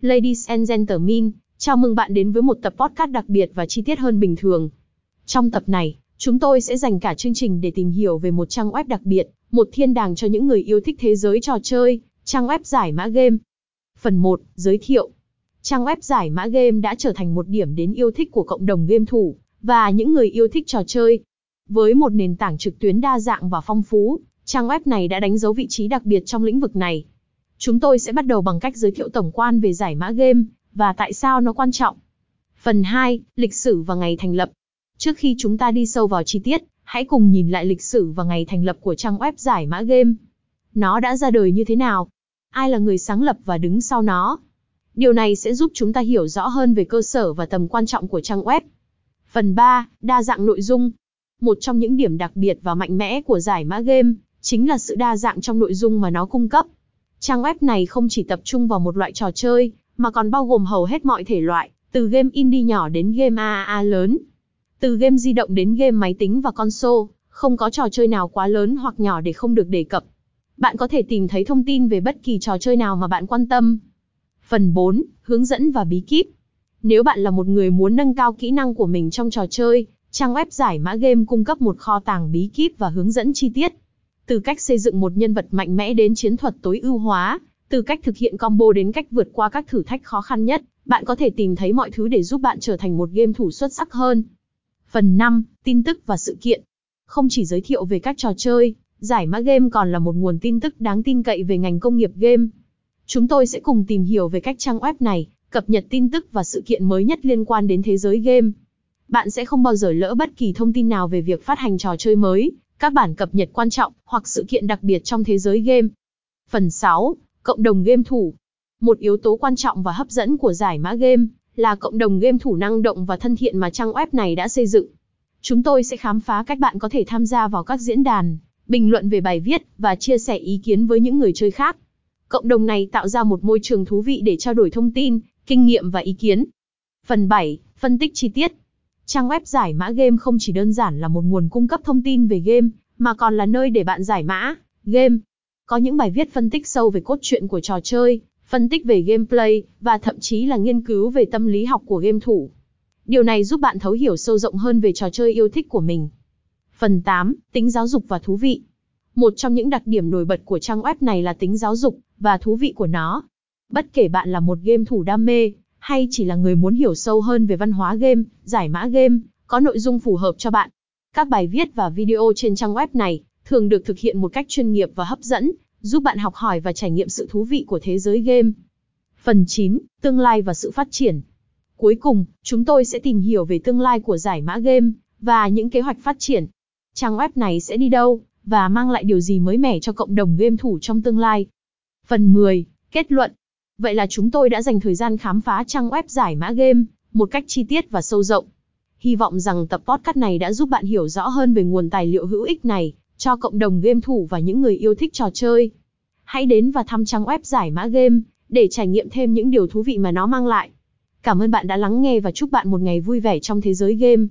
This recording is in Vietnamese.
Ladies and gentlemen, chào mừng bạn đến với một tập podcast đặc biệt và chi tiết hơn bình thường. Trong tập này, chúng tôi sẽ dành cả chương trình để tìm hiểu về một trang web đặc biệt, một thiên đàng cho những người yêu thích thế giới trò chơi, trang web giải mã game. Phần 1, giới thiệu. Trang web giải mã game đã trở thành một điểm đến yêu thích của cộng đồng game thủ và những người yêu thích trò chơi. Với một nền tảng trực tuyến đa dạng và phong phú, trang web này đã đánh dấu vị trí đặc biệt trong lĩnh vực này. Chúng tôi sẽ bắt đầu bằng cách giới thiệu tổng quan về giải mã game và tại sao nó quan trọng. Phần 2, lịch sử và ngày thành lập. Trước khi chúng ta đi sâu vào chi tiết, hãy cùng nhìn lại lịch sử và ngày thành lập của trang web giải mã game. Nó đã ra đời như thế nào? Ai là người sáng lập và đứng sau nó? Điều này sẽ giúp chúng ta hiểu rõ hơn về cơ sở và tầm quan trọng của trang web. Phần 3, đa dạng nội dung. Một trong những điểm đặc biệt và mạnh mẽ của giải mã game chính là sự đa dạng trong nội dung mà nó cung cấp. Trang web này không chỉ tập trung vào một loại trò chơi, mà còn bao gồm hầu hết mọi thể loại, từ game indie nhỏ đến game AAA lớn. Từ game di động đến game máy tính và console, không có trò chơi nào quá lớn hoặc nhỏ để không được đề cập. Bạn có thể tìm thấy thông tin về bất kỳ trò chơi nào mà bạn quan tâm. Phần 4, hướng dẫn và bí kíp. Nếu bạn là một người muốn nâng cao kỹ năng của mình trong trò chơi, trang web giải mã game cung cấp một kho tàng bí kíp và hướng dẫn chi tiết. Từ cách xây dựng một nhân vật mạnh mẽ đến chiến thuật tối ưu hóa, từ cách thực hiện combo đến cách vượt qua các thử thách khó khăn nhất, bạn có thể tìm thấy mọi thứ để giúp bạn trở thành một game thủ xuất sắc hơn. Phần 5, tin tức và sự kiện. Không chỉ giới thiệu về các trò chơi, giải mã game còn là một nguồn tin tức đáng tin cậy về ngành công nghiệp game. Chúng tôi sẽ cùng tìm hiểu về cách trang web này, cập nhật tin tức và sự kiện mới nhất liên quan đến thế giới game. Bạn sẽ không bao giờ lỡ bất kỳ thông tin nào về việc phát hành trò chơi mới, các bản cập nhật quan trọng, hoặc sự kiện đặc biệt trong thế giới game. Phần 6. Cộng đồng game thủ. Một yếu tố quan trọng và hấp dẫn của giải mã game là cộng đồng game thủ năng động và thân thiện mà trang web này đã xây dựng. Chúng tôi sẽ khám phá cách bạn có thể tham gia vào các diễn đàn, bình luận về bài viết và chia sẻ ý kiến với những người chơi khác. Cộng đồng này tạo ra một môi trường thú vị để trao đổi thông tin, kinh nghiệm và ý kiến. Phần 7. Phân tích chi tiết. Trang web giải mã game không chỉ đơn giản là một nguồn cung cấp thông tin về game, mà còn là nơi để bạn giải mã game. Có những bài viết phân tích sâu về cốt truyện của trò chơi, phân tích về gameplay, và thậm chí là nghiên cứu về tâm lý học của game thủ. Điều này giúp bạn thấu hiểu sâu rộng hơn về trò chơi yêu thích của mình. Phần 8. Tính giáo dục và thú vị. Một trong những đặc điểm nổi bật của trang web này là tính giáo dục và thú vị của nó. Bất kể bạn là một game thủ đam mê, hay chỉ là người muốn hiểu sâu hơn về văn hóa game, giải mã game, có nội dung phù hợp cho bạn. Các bài viết và video trên trang web này thường được thực hiện một cách chuyên nghiệp và hấp dẫn, giúp bạn học hỏi và trải nghiệm sự thú vị của thế giới game. Phần 9, tương lai và sự phát triển. Cuối cùng, chúng tôi sẽ tìm hiểu về tương lai của giải mã game và những kế hoạch phát triển. Trang web này sẽ đi đâu và mang lại điều gì mới mẻ cho cộng đồng game thủ trong tương lai. Phần 10, kết luận. Vậy là chúng tôi đã dành thời gian khám phá trang web giải mã game, một cách chi tiết và sâu rộng. Hy vọng rằng tập podcast này đã giúp bạn hiểu rõ hơn về nguồn tài liệu hữu ích này, cho cộng đồng game thủ và những người yêu thích trò chơi. Hãy đến và thăm trang web giải mã game, để trải nghiệm thêm những điều thú vị mà nó mang lại. Cảm ơn bạn đã lắng nghe và chúc bạn một ngày vui vẻ trong thế giới game.